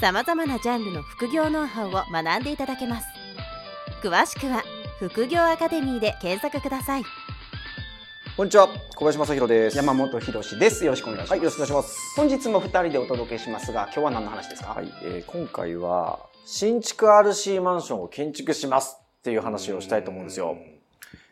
さまざまなジャンルの副業ノウハウを学んでいただけます。詳しくは副業アカデミーで検索ください。こんにちは小林正弘です。山本博です。よろしくお願いします、はいよろしくお願いします。本日も二人でお届けしますが今日は何の話ですか？はい、えー今回は新築 RC マンションを建築しますっていう話をしたいと思うんですよ。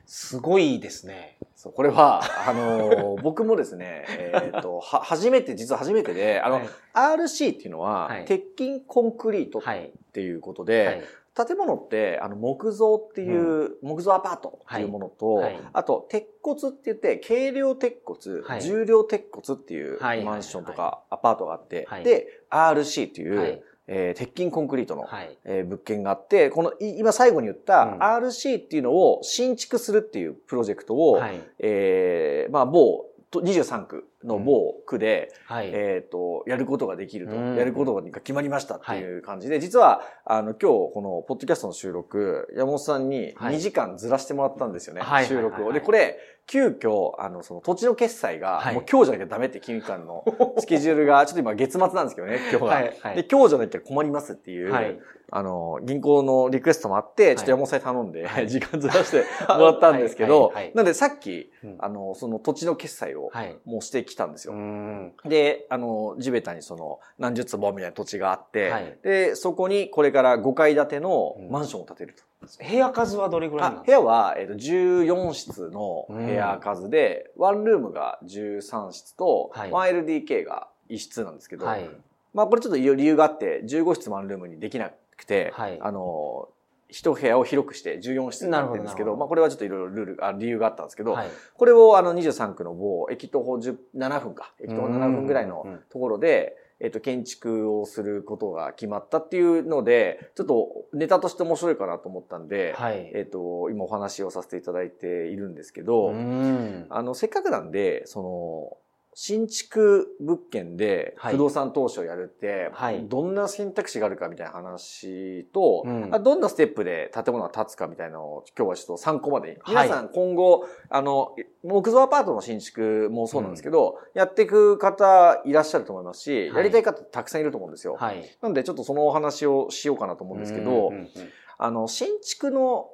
すごいですねそうこれはあのー 僕もですねえっ、とは初めて実は初めてであの、はい。RC っていうのは、はい。鉄筋コンクリートっはい。ていうことで、はい。建物ってあの木造っていう、木造アパートっていうものと、あと鉄骨って言って軽量鉄骨、はい。重量鉄骨っていうはい。マンションとかアパートがあって、はい。で RC っていう、はいえー鉄筋コンクリートの、はい。えー物件があってこのい今最後に言ったうん。RC っていうのを新築するっていうプロジェクトを、はい。えーまあ某と23区の某区で、はい。えっ、と、やることができると、うん。やることが決まりましたっていう感じで、実は、あの、今日、この、ポッドキャストの収録、山本さんにはい。2時間ずらしてもらったんですよね、はい収録を。はいはい。はいで、これ、急遽、あの、その土地の決済が、はい。もう今日じゃなきゃダメって金融機関の スケジュールが、ちょっと今月末なんですけどね、今日が。はいはい。で、今日じゃなきゃ困りますっていう、はい。あの、銀行のリクエストもあって、ちょっと山本さんに頼んで、はい。時間ずらしてもらったんですけど なんでさっきうん、あの、その土地の決済を、はい。もうしてきたんですよ。ん。で、あの、地べたにその何十坪みたいな土地があって、はい。で、そこにこれから5階建てのうん。マンションを建てると。部屋数はどれぐらいなんですか？屋は、えっと14室の部屋数で、ワンルームが13室と、はい。1LDK が1室なんですけど、はい。まあこれちょっと理由があって、15室ワンルームにできなくて、はい。あの、一部屋を広くして14室になってるんですけど、まあこれはちょっといろいろルール、あ理由があったんですけど、はい。これをあの23区の某駅徒歩10 7分か。駅徒歩7分ぐらいのところで、えっと、建築をすることが決まったっていうので、ちょっとネタとして面白いかなと思ったんで、はい。えっと、今お話をさせていただいているんですけど、うん。あの、せっかくなんで、その、新築物件ではい。不動産投資をやるって、はい。どんな選択肢があるかみたいな話と、うん。あどんなステップで建物が建つかみたいなのを今日はちょっと参考までに。はい。皆さん今後、あの、木造アパートの新築もそうなんですけど、やっていく方いらっしゃると思いますし、はい。やりたい方たくさんいると思うんですよ。はい。なのでちょっとそのお話をしようかなと思うんですけど、うんうんうんあの、新築の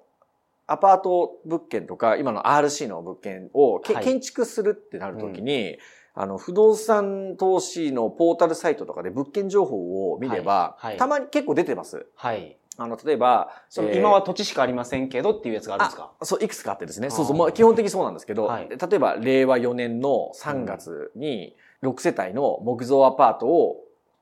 アパート物件とか、今の RC の物件をけ、はい。建築するってなるときに、あの、不動産投資のポータルサイトとかで物件情報を見れば、はいはい。たまに結構出てます。はい。あの、例えば、そのえー今は土地しかありませんけどっていうやつがあるんですか？そう、いくつかあってですね。そうそう、まあ、基本的にそうなんですけど、はい。で例えば、令和4年の3月に、6世帯の木造アパートを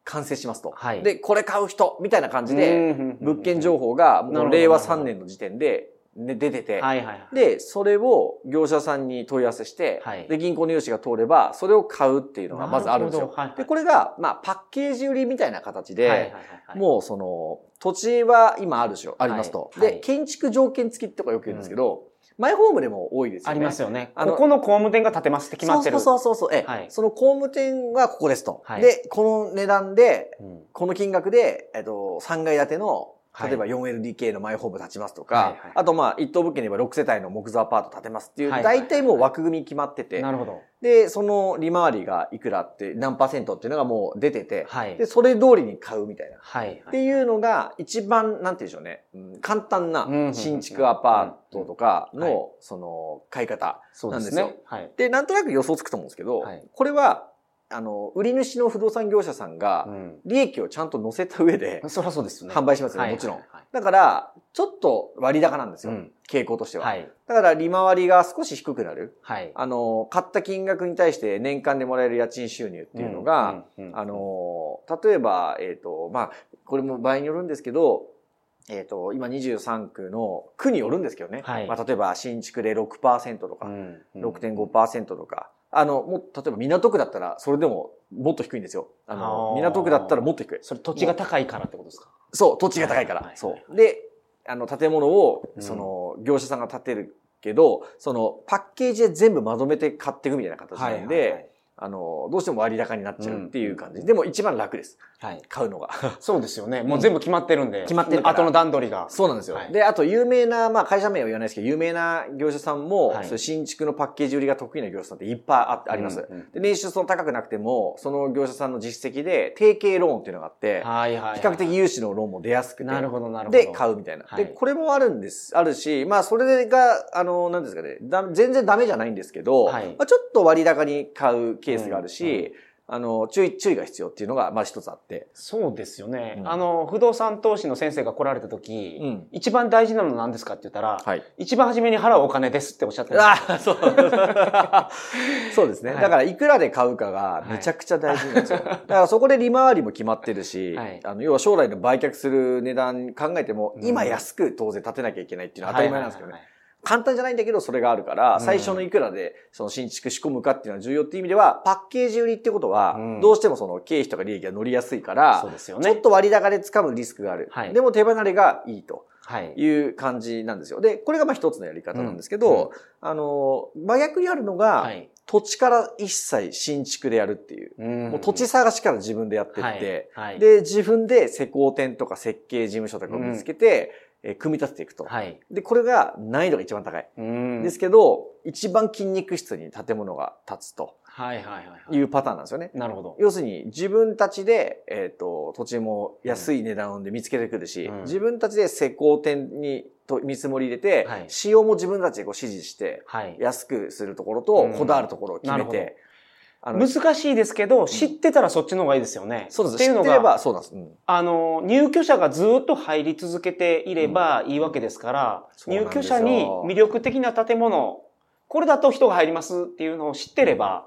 完成しますと。はい。で、これ買う人みたいな感じで、物件情報報が、もう令和3年の時点で、ね、出てて、はいはいはいで、それを業者さんに問い合わせして、はいで、銀行の融資が通れば、それを買うっていうのがまずあるんですよはいはい。で、これが、まあ、パッケージ売りみたいな形で、はいはいはいはいもうその、土地は今あるでしょ、ありますと。で、はいはい建築条件付きとかよく言うんですけど、マイホームでも多いですよね。ありますよね。あのここの工務店が建てますって決まってる。そうそうそうそう。ええはいその工務店はここですと。はいで、この値段で、うんこの金額で、えっと、3階建ての、はい例えば 4LDK のマイホーム建ちますとか、はいはいあとまあ、一棟物件で言えば6世帯の木造アパート建てますっていう、大体もう枠組み決まってて、なるほど。で、その利回りがいくらって、何パーセントっていうのがもう出てて、はいで、。それ通りに買うみたいな。はい。っていうのが一番、なんて言うんでしょうね、うん簡単うんうんうなん新築アパートとかの、その、買い方。そうですなんでね。はい。で、なんとなく予想つくと思うんですけど、はいこれは、あの、売り主の不動産業者さんが、利益をちゃんと乗せた上でうん。そりゃそうですよね。販売しますよね、はいもちろんだから、ちょっと割高なんですよ、うん傾向としては。はい。だから、利回りが少し低くなる。はい。あの、買った金額に対して年間でもらえる家賃収入っていうのが、あ、の、例えば、えっ、と、まあ、これも場合によるんですけど、えっ、と、今23区の区によるんですけどね。はいまあ、例えば新築で6%とか、うんうん6.5%とか、あの、もう、例えば港区だったら、それでももっと低いんですよ。あの、あー港区だったらもっと低い。それ土地が高いからってことですか？そう、土地が高いから。はいはいそう。で、あの、建物を、うんその、業者さんが建てるけど、その、パッケージで全部まとめて買っていくみたいな形なんで、あの、どうしても割高になっちゃうっていう感じ。でも一番楽です。はい。買うのが。そうですよね。もう全部決まってるんで。決まってる後の段取りが。そうなんですよ。はいで、あと有名な、まあ会社名は言わないですけど、有名な業者さんも、はい新築のパッケージ売りが得意な業者さんっていっぱいああります。うんうんで、年収その高くなくても、その業者さんの実績で、定型ローンっていうのがあって、はいはいはい。比較的融資のローンも出やすくて、なるほどなるほど。で、買うみたいな。はいで、これもあるんです、あるし、まあ、それが、あの、なんですかね、だ全然ダメじゃないんですけど、はいまあ、ちょっと割高に買うケースがあるし、あの、注意、注意が必要っていうのが、まあ一つあって。そうですよね。うんあの、不動産投資の先生が来られた時、うん一番大事なのは何ですかって言ったら、はい。一番初めに払うお金ですっておっしゃってた。ああ、そう。そうですね。はいだから、いくらで買うかがめちゃくちゃ大事なんですよ。だから、そこで利回りも決まってるし、はいあの、要は将来の売却する値段考えても、うん今安く当然立てなきゃいけないっていうのは当たり前なんですけどね。はいはい簡単じゃないんだけど、それがあるから、うん最初のいくらで、その新築仕込むかっていうのは重要っていう意味では、パッケージ売りってことはうん、どうしてもその経費とか利益が乗りやすいからそう、ですよちょっね。と割高で掴むリスクがある。はいでも手離れがいいとはい。いう感じなんですよ。で、これがまあ一つのやり方なんですけど、あの、真逆にあるのが、はい。土地から一切新築でやるっていう。ももう土地探しから自分でやってって、で、自分で施工店とか設計事務所とかを見つけて、えー組み立てていくと。はい。で、これが難易度が一番高い。うんですけど、一番筋肉質に建物が建つとはいはいはいはい。いうパターンなんですよね。なるほど。要するに自分たちで、えっ、と、土地も安い値段で見つけてくるし、うん自分たちで施工店にと見積もり入れて、はい使用も自分たちでこう指示して、はい。安くするところとうんこだわるところを決めて、あの難しいですけど、知ってたらそっちの方がいいですよね。そうです。っていうのが、そうなんです。うんあの、入居者がずっと入り続けていればいいわけですから、そうなん入居者に魅力的な建物、これだと人が入りますっていうのを知ってれば、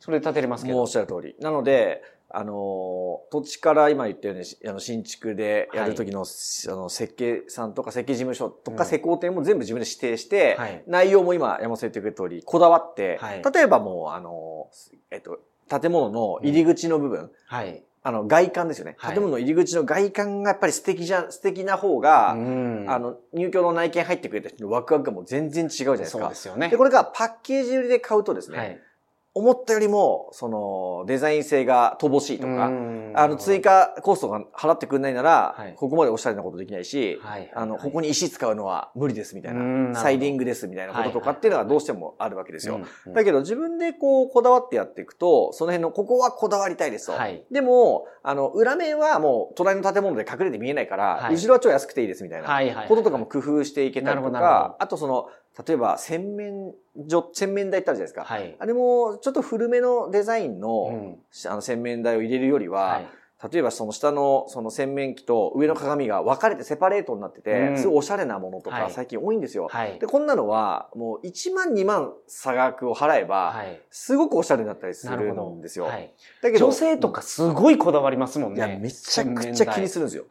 それで建てれますけどおっ。しゃる通り。なので、あのー土地から今言ったように、あの、新築でやる時の、あの、設計さんとか設計事務所とかうん施工店も全部自分で指定して、はい内容も今山本さん言ってくれた通り、こだわって、はい例えばもう、あのーえっと、建物の入り口の部分、はい。あの、外観ですよね。はい建物の入り口の外観がやっぱり素敵じゃ、素敵な方が、うんあ、の、入居の内見入ってくれた人のワクワクがもう全然違うじゃないですかそうで。すよね。で、これがパッケージ売りで買うとですね、はい。思ったよりも、その、デザイン性が乏しいとか、うん。あの、追、加コストが払ってくれないなら、はい。ここまでおしゃれなことできないし、はいはいあの、ここに石使うのは無理ですみたいな、サイディングですみたいなこととかっていうのがどうしてもあるわけですよ。うんだけど自分でこう、こだわってやっていくと、その辺の、ここはこだわりたいですと。はい。でも、あの、裏面はもう、隣の建物で隠れて見えないから、はい。後ろは超安くていいですみたいな。こととかも工夫していけたりとか、あとその、例えば洗面所、洗面台ってあるじゃないですか。はい。あれも、ちょっと古めのデザインの、うんあの洗面台を入れるよりは、はい例えばその下のその洗面器と上の鏡が分かれてセパレートになってて、うんすごいおしゃれなものとはいか最近多いんですよ。はいで、。こんなのはもう1万2万差額を払えば、はい。すごくおしゃれになったりする。んですよ。はい。だけど、女性とかすごいこだわりますもんね。いや、めちゃくちゃ気にするんですよ。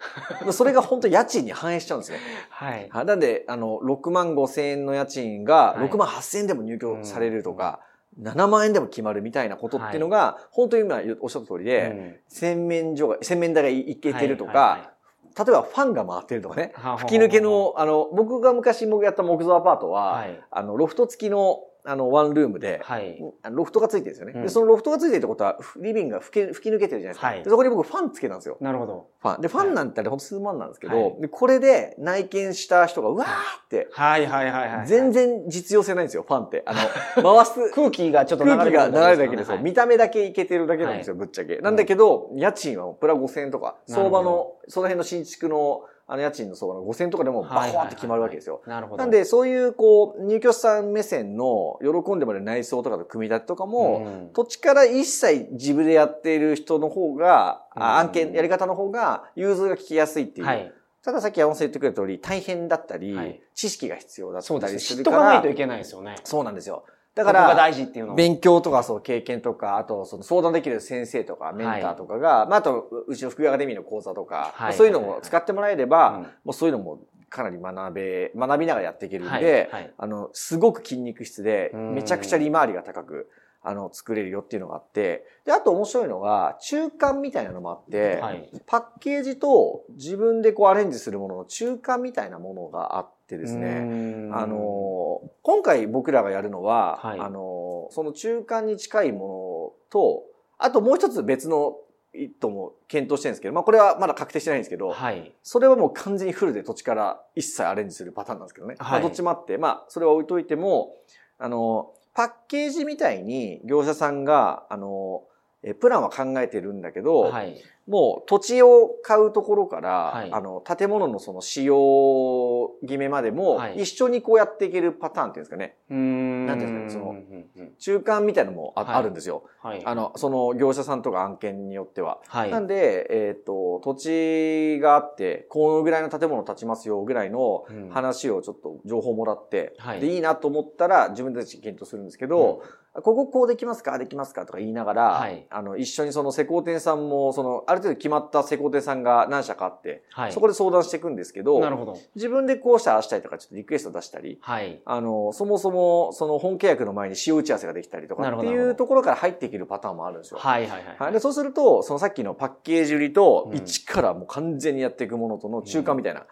それが本当家賃に反映しちゃうんですね。はい。はいなんで、あの、6万5千円の家賃がはい6万8千円でも入居されるとか、7万円でも決まるみたいなことっていうのが、本当に今おっしゃった通りで、うん。洗面所が、洗面台がいけてるとか、はいはい例えばファンが回ってるとかね、はい吹き抜けの、あの、僕が昔僕やった木造アパートは、はい。あの、ロフト付きの、あの、ワンルームで、はい。ロフトがついてるんですよね。うんで、そのロフトがついてるってことは、ふリビングが吹き吹き抜けてるじゃないですか。はいでそこに僕ファンつけたんですよ。なるほど。ファン。で、ファンなんてあれほんと数万なんですけど、はいでこれで内見した人が、うわーって、はいはいはいはい。全然実用性ないんですよ、ファンって。あの、回す、空気がちょっと流れ空気が流れるだけですよ。はい見た目だけいけてるだけなんですよ、ぶっちゃけ。なんだけど、家賃はプラ5000円とか、相場の、その辺の新築の、あの家賃の相場の5000円とかでもバコーンって決まるわけですよ。なるほど。なんで、そういう、こう、入居者さん目線の喜んでもらえる内装とかの組み立てとかも、うん土地から一切自分でやっている人の方が、うんあ案件、やり方の方が、融通が効きやすいっていう。はい。たださっき山本さん言ってくれた通り、大変だったり、はい知識が必要だったそうですね。知っりするから。とかないといけないですよね。そうなんですよ。だだから、から、大事っていうのを。勉強とかそう経験とか、あとその相談できる先生とかメンターとかが、まああとうちの福井アカデミーの講座とか、はい。まあそういうのも使ってもらえれば、うん。もうそういうのもかなり学べ、学びながらやっていけるんで、はい。はい。あの、すごく筋肉質で、うんめちゃくちゃ利回りが高く、あの、作れるよっていうのがあって、で、あと面白いのが、中間みたいなのもあって、はい。パッケージと自分でこうアレンジするものの中間みたいなものがあってですね、あの、今回僕らがやるのは、はいあの、その中間に近いものと、あともう一つ別の一途も検討してるんですけど、まあこれはまだ確定してないんですけど、はい。それはもう完全にフルで土地から一切アレンジするパターンなんですけどね。はいまあどっちもあって、まあそれは置いといても、あの、パッケージみたいに業者さんが、あの、えプランは考えてるんだけど、はい。もう土地を買うところから、はいあの、建物のその使用決めまでもは、い一緒にこうやっていけるパターンっていうんですかね。うーん。なんていうんですかねそのうんうんうん中間みたいなのもあ,、るんですよ。はい。あの、その業者さんとか案件によっては。はい。なんで、えっ、と、土地があって、このぐらいの建物建ちますよぐらいのうん話をちょっと情報もらって、はいで、いいなと思ったら自分たちで検討するんですけど、こここうできますか？できますか？とか言いながら、はいあの、一緒にその施工店さんも、その、ある程度決まった施工店さんが何社かあって、はい。そこで相談していくんですけど、なるほど。自分でこうしたらああしたりとか、ちょっとリクエスト出したり、はい。あの、そもそも、その本契約の前に使用打ち合わせができたりとかっていうところから入っていけるパターンもあるんですよ。はいはいはい。はい。で、そうすると、そのさっきのパッケージ売りとう、ん一からもう完全にやっていくものとの中間みたいな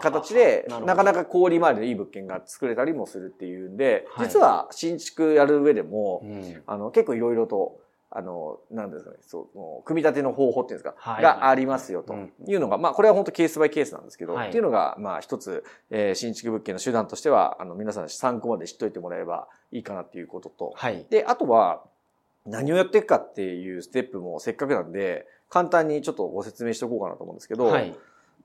形で、なかなか。か小売回りのいい物件が作れたりもするっていうんで、はい実は新築やる上でも、うん。あの、結構いろいろと、あの、なんですかね、そう、もう組み立ての方法っていうんですか、はい。がありますよとうん。いうのが、まあ、これは本当ケースバイケースなんですけど、はい。っていうのが、まあ、一つ、えー新築物件の手段としては、あの、皆さん参考まで知っといてもらえばいいかなっていうことと、はい。で、あとは、何をやっていくかっていうステップもせっかくなんで、簡単にちょっとご説明しておこうかなと思うんですけど、はい。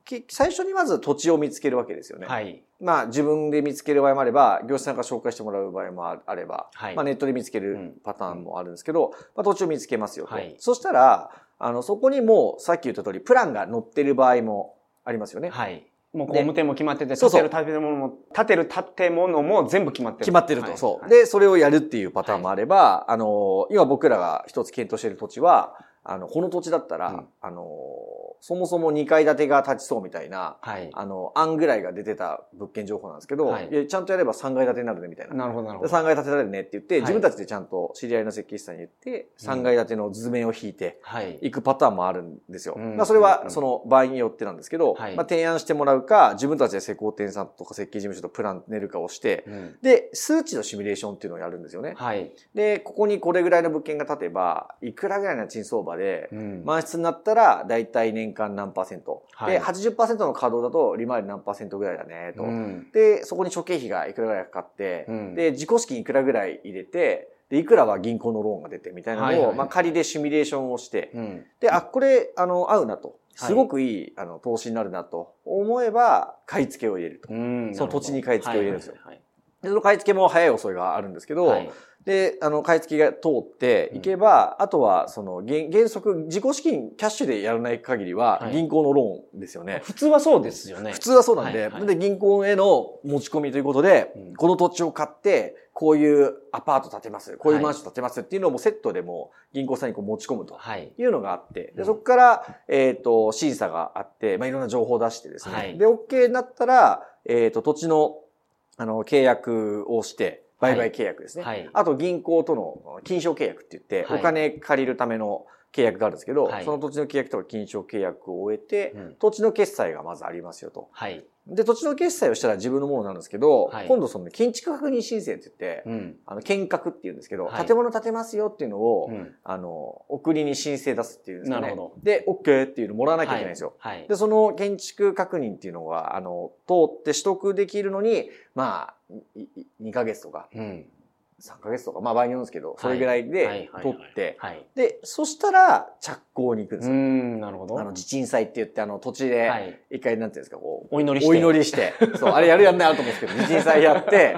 き最初にまず土地を見つけるわけですよね。はい。まあ自分で見つける場合もあれば、業者さんから紹介してもらう場合もあれば、はいまあネットで見つけうんるパターンもあるんですけど、まあ土地を見つけますよと。はいそしたら、あの、そこにもうさっき言った通り、プランが載ってる場合もありますよね。はい。もう工務店も決まってて、そうそう建てる建物も、建てる建物も全部決まってる。決まってると。はいそう。はいで、それをやるっていうパターンもあれば、あの、今僕らが一つ検討している土地は、あの、この土地だったら、うんあの、そもそも2階建てが立ちそうみたいな、はい。あの、案ぐらいが出てた物件情報なんですけど、はいいやちゃんとやれば3階建てになるねみたいな。なるほど、なるほでど。3階建てられるねって言って、はい自分たちでちゃんと知り合いの設計士さんに言って、3階建ての図面を引いてはい。いくパターンもあるんですよ。うんまあそれはその場合によってなんですけど、はいまあ提案してもらうか、自分たちで施工店さんとか設計事務所とプラン練るかをして、うんで、数値のシミュレーションっていうのをやるんですよね。はい。で、ここにこれぐらいの物件が建てば、いくらぐらいの賃相場で、うん満室になったら、だいたい年間何パーセント。はいで、80%の稼働だと、利回り何パーセントぐらいだね、と。うんで、そこに諸経費がいくらぐらいかかって、うんで、自己資金いくらぐらい入れて、で、いくらは銀行のローンが出てみたいなのを、はいはいはいまあ、仮でシミュレーションをして、うん。で、あ、これ、あの、合うなと。はいすごくいい、あの、投資になるなと思えば、買い付けを入れると。うんその土地に買い付けを入れるんですよはいで、その買い付けも早い遅いがあるんですけど、はい。はいで、あの、買い付けが通っていけば、あとは、その、原原則、自己資金、キャッシュでやらない限りはは、い。銀行のローンですよね。普通はそうですよね。普通はそうなんで、はいはい。で、銀行への持ち込みということで、うん。この土地を買って、こういうアパート建てます、こういうはいマンション建てますっていうのをもうセットでもう銀行さんにこう持ち込むとはい。いうのがあって、で、うん。そこから、えっ、と、審査があって、まあ、いろんな情報を出してですね、はい。で、OK になったら、えっ、と、土地の、あの、契約をして、売買契約ですね。はい。あと銀行との金賞契約って言って、はいお金借りるための契約があるんですけど、はいその土地の契約とか金賞契約を終えて、うん土地の決済がまずありますよと。はい。で、土地の決済をしたら自分のものなんですけど、はい今度その建築確認申請って言って、うん。あの、見学って言うんですけど、はい建物建てますよっていうのを、うんあの、お国に申請出すっていうんですかね。なるほどで、OK っていうのもらわなきゃいけないんですよ。はい。で、その建築確認っていうのが、あの、通って取得できるのに、まあ、いい2ヶ月とか、うん。3ヶ月とか、まあ場合によるんですけど、それぐらいで取って、はい。で、そしたら着工に行くんですよ。うん、なるほど。あの、地鎮祭って言って、あの、土地で、はい。一回、なんていうんですか、こう、お祈りして。お祈りして、そう、あれやるやんないあると思うんですけど、地鎮祭やって、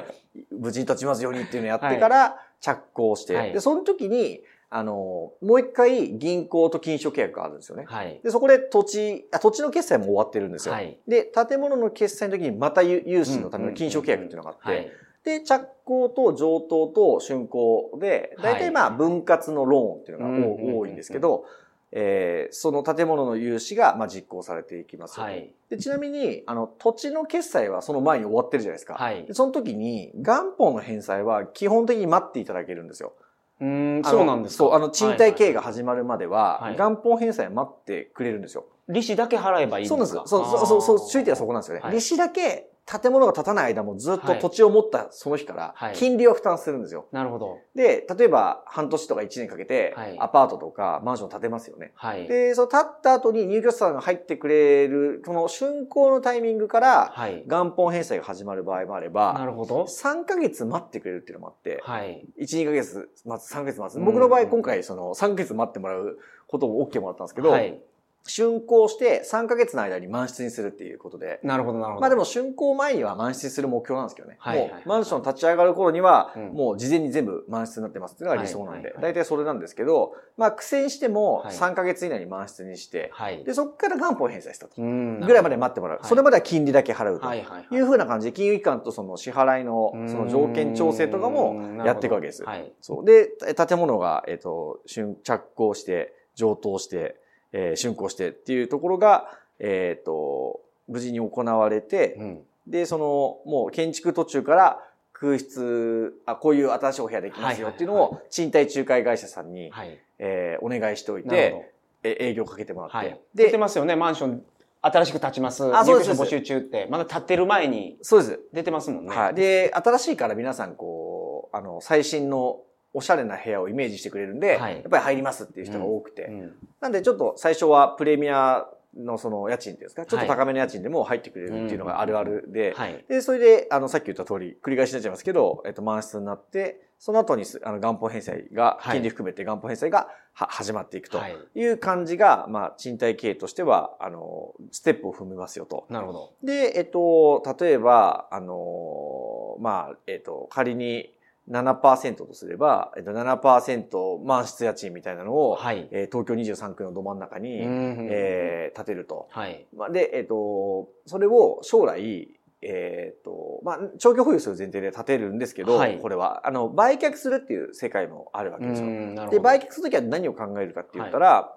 無事に立ちますようにっていうのをやってから、着工して、はいで、その時に、あの、もう一回銀行と金賞契約があるんですよね。はい。で、そこで土地、あ土地の決済も終わってるんですよ。はい。で、建物の決済の時にまた融融資のための金賞契約っていうのがあって、はい。で、着工と上等と竣工で、大体まあ分割のローンっていうのが多いんですけど、えーその建物の融資がまあ実行されていきますはい。でちなみに、あの、土地の決済はその前に終わってるじゃないですか。はいで。その時に、元本の返済は基本的に待っていただけるんですよ。うん、そうなんですか？そう、あの、賃貸経営が。が始まるまでは、はい元本返済待ってくれるんですよ。利子だけ払えばいいんですか？そうなんですよ。そう、そう、そう、そう、注意点はそこなんですよね。はい利子だけ、建物が建たない間もずっとはい土地を持ったその日からは、い金利を負担するんですよ。なるほど。で、例えば半年とか1年かけてはい、アパートとかマンション建てますよね。はい。で、その建った後に入居者さんが入ってくれる、その竣工のタイミングから、はい。元本返済が始まる場合もあれなば、るほど。3ヶ月待ってくれるっていうのもあって、はい。1、2ヶ月待つ、3ヶ月待つ。うん僕の場合今回その3ヶ月待ってもらうことを OK もらったんですけど、はい。竣工して3ヶ月の間に満室にするっていうことで、なるほど、なるほど。まあでも竣工前には満室にする目標なんですけどね。はいはいもうマンション立ち上がる頃にはうん、もう事前に全部満室になってますっていうのが理想なんではいはいは、い大体それなんですけど、まあ苦戦してもはい3ヶ月以内に満室にして、はい。で、そこから元本返済したと。うんぐらいまで待ってもらう。はいそれまでは金利だけ払うと。はいはいはい。いうふうな感じで、金融機関とその支払いのうんその条件調整とかもやっていくわけです。はい。そう。で、建物が、えっ、と、竣、着工して、上等して、えー竣工してっていうところが、えっ、と、無事に行われて、うん。で、その、もう建築途中から空室、あ、こういう新しいお部屋できますよっていうのを、賃貸仲介会社さんに、はい。えーお願いしておいて、え営業かけてもらって。ど。はい。出てで、ますよね、マンション。新しく建ちます。あそうです募集中って。まだ建ってる前にそうです。出てますもんね。はい。で、新しいから皆さん、こう、あの、最新のおしゃれな部屋をイメージしてくれるんで、はいやっぱり入りますっていう人が多くて。うん。なんで、ちょっと最初はプレミアのその家賃っていうんですか、ちょっと高めの家賃でも入ってくれるっていうのがあるあるで、はい。で、それで、あの、さっき言った通り、繰り返しになっちゃいますけど、えっと、満室になって、その後にす、あの、元本返済が、はい金利含めて元本返済がは始まっていくとはい。いう感じが、まあ、賃貸経営としては、あの、ステップを踏みますよと。なるほど。で、えっと、例えば、あの、まあ、えっと、仮に7%とすれば、えっと、7%満室家賃みたいなのを、はい。えー東京23区のど真ん中に、うんえー建てると。はい。まあ、で、えっと、それを将来、えっと、まあ、長期保有する前提で建てるんですけど、はいこれは、あの、売却するっていう世界もあるわけですよ。で、ど。売却するときは何を考えるかって言ったら、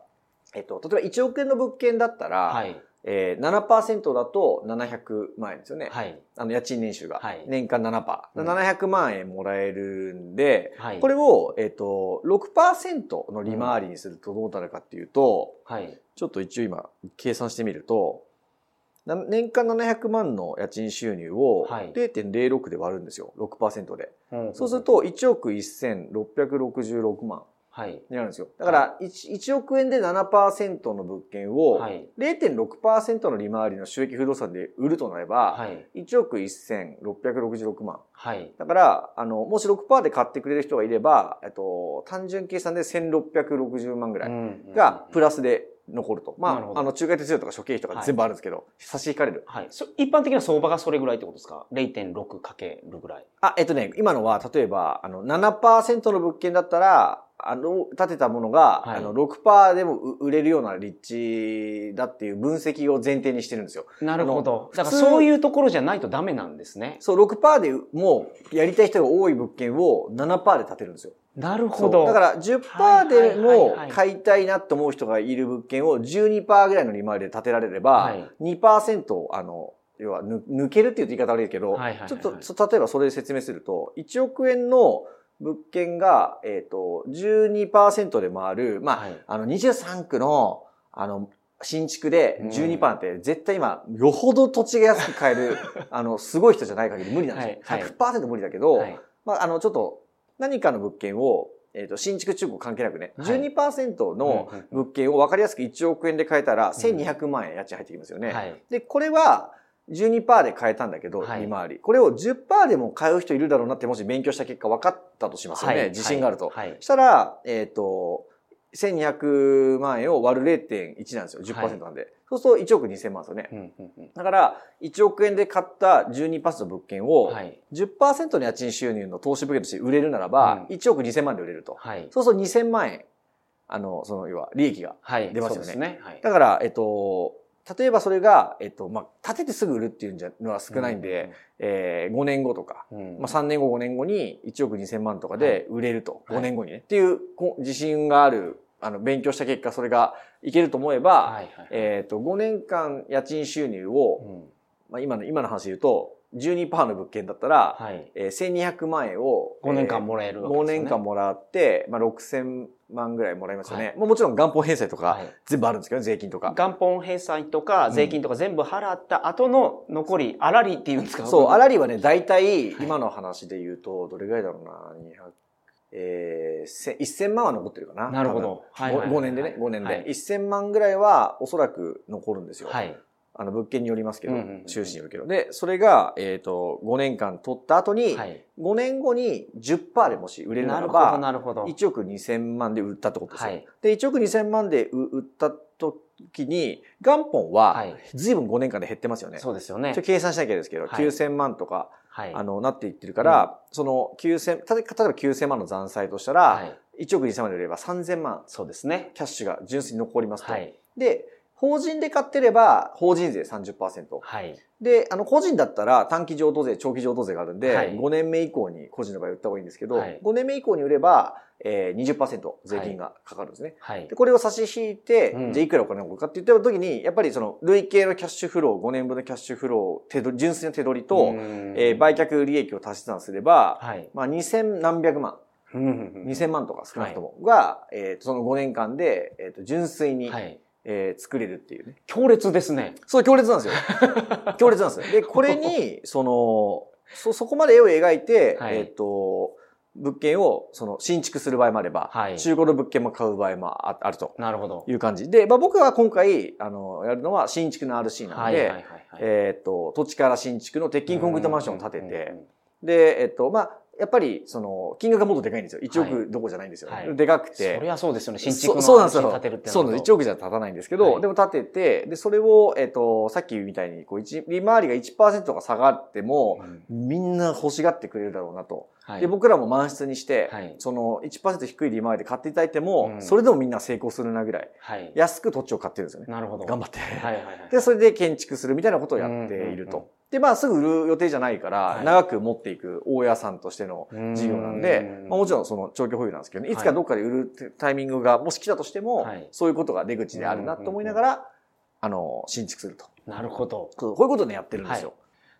えっと、例えば1億円の物件だったら、はい。えー、7%だと700万円ですよね。はい。あの、家賃年収が。はい年間7%。うん700万円もらえるんで、はい。これを、えっ、と、6%の利回りにするとどうなるかっていうと、はい。ちょっと一応今、計算してみると、な年間700万の家賃収入をはい0.06で割るんですよ。6%で。うんそうする、と、1億1666万はい。になるんですよ。だから1、1億円で7%の物件をはい。0.6%の利回りの収益不動産で売るとなれば、はい。1億1666万。はい。だから、あの、もし6%で買ってくれる人がいれば、えっと、単純計算で1660万ぐらいがプラスで残ると。まあ、あの、仲介手数料とか諸経費とか全部あるんですけど、差し引かれる。はい。そ一般的な相場がそれぐらいってことですか ?0.6 かけるぐらい。あ、えっとね、今のは、例えば、あの、7%の物件だったら、あの、建てたものが、はいあの、6%でもう売れるような立地だっていう分析を前提にしてるんですよ。なるほど。だからそういうところじゃないとダメなんですね。そう、6%でもうやりたい人が多い物件を7%で建てるんですよ。なるほど。だから10%でも買いたいなと思う人がいる物件を12%ぐらいの利回りで建てられれば、はい2%あの、要はぬ抜けるっていうと言い方悪いけど、はいはいはいはいちょっとそ、例えばそれで説明すると、1億円の物件が、えっ、と、12%で回る、まあ、はいあの、23区の、あの、新築でうん12%って絶対今、よほど土地が安く買える、あの、すごい人じゃない限り無理なんですよ。はいはい100%無理だけど、はい。まあ、あの、ちょっと、何かの物件を、えっ、と、新築中古関係なくね、はい12%の物件を分かりやすく1億円で買えたら、1200万円家賃入ってきますよね。はい。で、これは、12%で買えたんだけど、はい利回り。これを10%でも買う人いるだろうなって、もし勉強した結果分かったとしますよね。はい自信があると。はい。したら、えっ、と、1200万円を割る0.1なんですよ。10%なんで。そうすると1億2000万ですよね。うんうんうんだから、1億円で買った12%の物件を、はい。10%の家賃収入の投資物件として売れるならば、うん1億2000万で売れると。はい。そうすると2000万円、あの、その、要は、利益が。はい。出ますよねそうですね。はい。だから、えっと、例えばそれが、えっと、まあ、建ててすぐ売るっていうのは少ないんで、えー5年後とか、うん、うんまあ、3年後、5年後に1億2000万とかで売れると。はい5年後にね。っていうこ自信がある、あの、勉強した結果、それがいけると思えば、はいはい。えっと、5年間家賃収入を、うんまあ、今の、今の話で言うと、12%の物件だったら、はい。えー1200万円を、5年間もらえるわけ5ですよね。年間もらって、まあ、6000万ぐらいもらいますよね。はいもうもちろん元本返済とかはい全部あるんですけどね、税金とか。元本返済とか税金とか全部払った後の残り、あらりっていうんですか？そう、あ粗利はね、大体、今の話で言うと、どれぐらいだろうな、200、えー、せ1000万は残ってるかな。なるほど。はい 5, 年でね、5年で。はい1000万ぐらいはおそらく残るんですよ。はい。あの、物件によりますけど収支によるけど。で、それが、えっ、と、5年間取った後に、はい。5年後に10%でもし売れるならば、なるほど。1億2000万で売ったってことですよ。はいで、1億2000万で売売った時に、元本ははい、随分5年間で減ってますよね。そうですよね。計算しなきゃですけど、はい9000万とか、はい。あの、なっていってるから、その9000、例えば例えば9000万の残債としたら、はい。1億2000万で売れば3000万そうですね。キャッシュが純粋に残りますと。はい。で、法人で買ってれば、法人税30%。はい。で、あの、個人だったら短期譲渡税、長期譲渡税があるんで、はい5年目以降に個人の場合売った方がいいんですけど、はい5年目以降に売れば、えー、20%税金がかかるんですね。はいで、。これを差し引いて、うんじゃあいくらお金を送るかって言った時に、やっぱりその累計のキャッシュフロー、5年分のキャッシュフロー、手取り純粋な手取りと、えー売却利益を足し算すれば、はい。まあ、2000何百万、2000万とか少なくともが、えーとその5年間で、えーと純粋に、はい。えー作れるっていうね。強烈ですね。そう、強烈なんですよ。強烈なんですよ。で、これに、その、そ、そこまで絵を描いて、はいえっ、と、物件を、その、新築する場合もあれば、はい中古の物件も買う場合もああるとなるほど。いう感じ。で、まあ僕は今回、あの、やるのは新築の RC なんで、はいはい。えっ、と、土地から新築の鉄筋コンクリートマンションを建ててで、えっ、と、まあやっぱり、その、金額がもっとでかいんですよ。1はい億どころじゃないんですよ。はいでかくそて。りゃそうですよね。新築のそそうなんですよ。建てるってそうなんです。1億じゃ立たないんですけど、はいでも建てて、で、それを、えっ、と、さっきみたいに、こう、一利回りが1%とか下がっても、うんみんな欲しがってくれるだろうなと。はいで、僕らも満室にして、はいその1%低い利回りで買っていただいても、うんそれでもみんな成功するなぐらい、はい。安く土地を買ってるんですよね。なるほど。頑張って。はいはいはい。で、それで建築するみたいなことをやっているうんうんうんと。で、まあ、すぐ売る予定じゃないから、はい長く持っていく大家さんとしての事業なんでう、んまあ、もちろんその長期保有なんですけどね、いつかどっかで売るタイミングがもし来たとしても、はいそういうことが出口であるなと思いながら、あの、新築すると。なるほど。こういうことでやってるんですよ。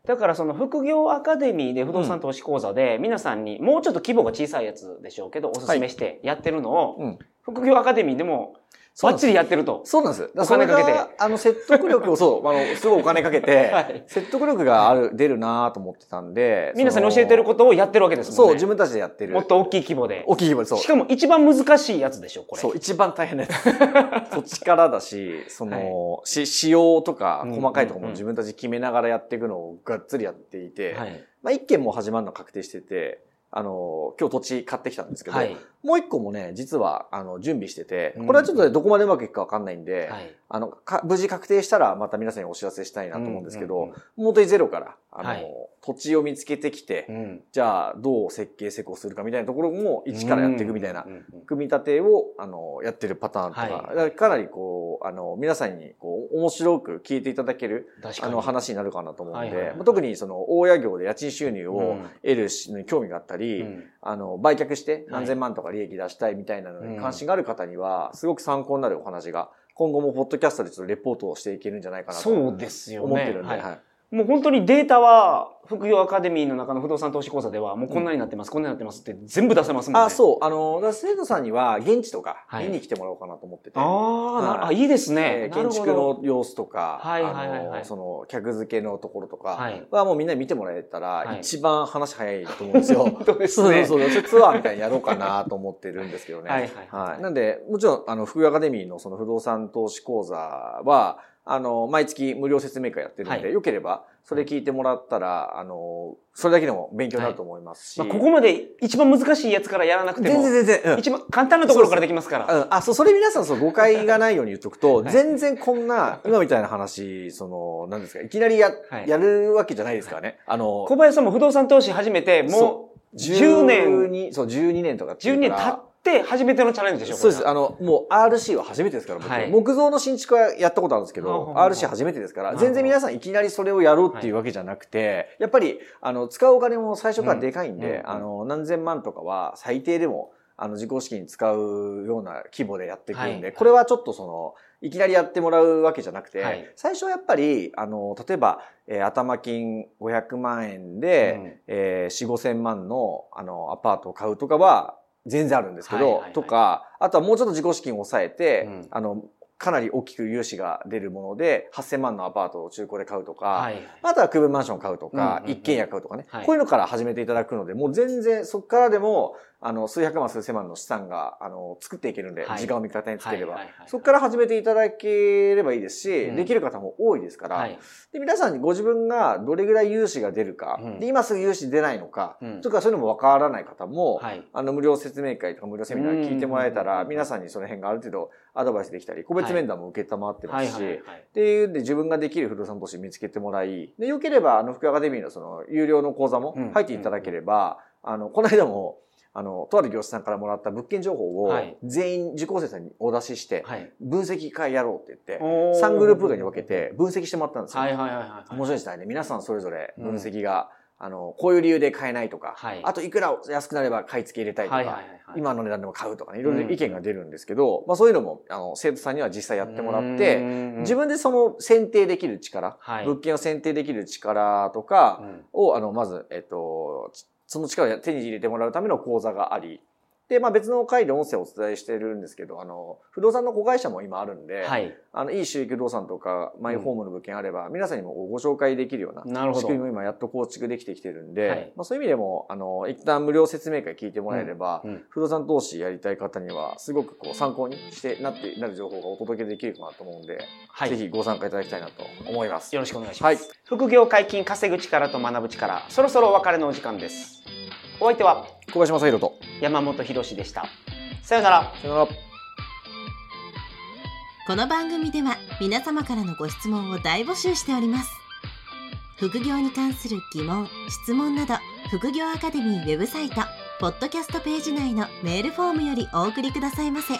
だからその副業アカデミーで不動産投資講座で皆さんにもうちょっと規模が小さいやつでしょうけどおすすめしてやってるのをうん。副業アカデミーでもバッチリやってると。そうなんです。お金かけてあの、説得力を、そう、あの、すごいお金かけて、はい説得力がある、出るなと思ってたんで。皆さんに教えてることをやってるわけですとそう、もんね。自分たちでやってる。もっと大きい規模で。大きい規模で、そうし。かも一番難しいやつでしょ、これ。そう、一番大変なやつ。土地からだし、その、し、仕様とか、うん細かいところも自分たち決めながらやっていくのをがっつりやっていて、はい。まあ一件も始まるの確定してて、あの、今日土地買ってきたんですけど、はい。もう一個もね、実は、あの、準備しててうん、これはちょっとね、どこまでうまくいくかわかんないんで、はい。あの、か無事確定したらまた皆さんにお知らせしたいなと思うんですけど、うんうん本当にゼロから、あの、はい。土地を見つけてきて、うん。じゃあどう設計施工するかみたいなところも一からやっていくみたいな組み立てを、あの、やってるパターンとか、はい。だかなりこう、あの、皆さんにこう、面白く聞いていただける。あの、話になるかなと思うんで、はいはいはい。まあ特にその、大家業で家賃収入をうん。得るしに興味があったり、うん。あの、売却して何千万とか利益出したいみたいなのに関心がある方には、すごく参考になるお話が、今後もポッドキャストでちょっとレポートをしていけるんじゃないかなとそうですよね。思ってるんで、はい。はいもう本当にデータは、副業アカデミーの中の不動産投資講座では、もうこんなになってます、こんなになってますって全部出せますもんね。あ、そう。あの、だ生徒さんには現地とかはい見に来てもらおうかなと思ってて。あーなはいあ、いいですえね。ー建築の様子とか、はいはいはいはいあのその客付けのところとかはいはもうみんなに見てもらえたらはい一番話早いと思うんですよ。本当ですそうね。そうそう。ツアーみたいにやろうかなと思ってるんですけどね。はいはいはいなんで、もちろん、あの、福井アカデミーのその不動産投資講座は、あの、毎月無料説明会やってるんで、はい。よければ、それ聞いてもらったら、あの、それだけでも勉強になると思いますし。まあ、ここまで一番難しいやつからやらなくても、全然全然、うん。一番簡単なところからできますから。うん、あ、そう、それ皆さんそう誤解がないように言っとくと、はい。全然こんな、今みたいな話、その、何ですか、いきなりや、はい。やるわけじゃないですからね。あの、小林さんも不動産投資始めて、もそう。10年、にそう、12年とかってう、10年経って初めてのチャレンジでしょそうです。あの、もう RC は初めてですから、僕、は。い。木造の新築はやったことあるんですけど、RC 初めてですから、全然皆さんいきなりそれをやろうっていうわけじゃなくて、やっぱり、あの、使うお金も最初からでかいんで、あの、何千万とかは最低でも、あの、自己資金使うような規模でやっていくんで、はい。これはちょっとその、いきなりやってもらうわけじゃなくて、はい。最初はやっぱり、あの、例えば、えー頭金500万円で、うん。えー4、5千万の、あの、アパートを買うとかは、全然あるんですけど、はいはいはい。とか、あとはもうちょっと自己資金を抑えて、うん。あの、かなり大きく融資が出るもので、8000万のアパートを中古で買うとか、はい。あとは区分マンションを買うとか、うんうんうん。一軒家買うとかね、はい。こういうのから始めていただくので、もう全然そこからでも、あの、数百万、数千万の資産が、あの、作っていけるんで、はい。時間を味方につければ、そこから始めていただければいいですし、うん。できる方も多いですから、はい。で、皆さんにご自分がどれぐらい融資が出るか、うん。で、今すぐ融資出ないのか、うん。とかそういうのもわからない方も、はい。あの、無料説明会とか無料セミナー聞いてもらえたら、うん。皆さんにその辺がある程度アドバイスできたり、個別面談も受けたまってますし。っていうんで自分ができる不動産投資見つけてもらい、で、よければ、あの、福アカデミーのその、有料の講座もうん。入っていただければ、あの、この間も、あの、とある業者さんからもらった物件情報をはい、全員受講生さんにお出しして、はい。分析会やろうって言って、おー。3グループに分けて分析してもらったんですよ。はいはいはいはい。面白いですね。皆さんそれぞれ分析が、あの、こういう理由で買えないとか、はい。あといくら安くなれば買い付け入れたいとか、はいはいはいはい。今の値段でも買うとかね、いろいろ意見が出るんですけど、まあそういうのも、あの、生徒さんには実際やってもらって、うん。自分でその選定できる力、はい。物件を選定できる力とかうん。を、あの、まず、えっと、その力を手に入れてもらうための講座があり、で、まあ別の回で音声をお伝えしてるんですけど、あの、不動産の子会社も今あるんで、はい。あの、いい収益不動産とか、マイホームの物件あれば、皆さんにもご紹介できるようななるほど仕組みも今やっと構築できてきてるんで、はいまあそういう意味でも、あの、一旦無料説明会聞いてもらえれば、うん不動産投資やりたい方には、すごくこう参考にしてなって、なる情報がお届けできるかなと思うんで、はいぜひご参加いただきたいなと思います。よろしくお願いします。はい副業解禁稼ぐ力と学ぶ力、そろそろお別れのお時間です。お相手は小林正宏と。山本博史でした。さよなら。さよなら。この番組では皆様からのご質問を大募集しております副業に関する疑問・質問など副業アカデミーウェブサイトポッドキャストページ内のメールフォームよりお送りくださいませ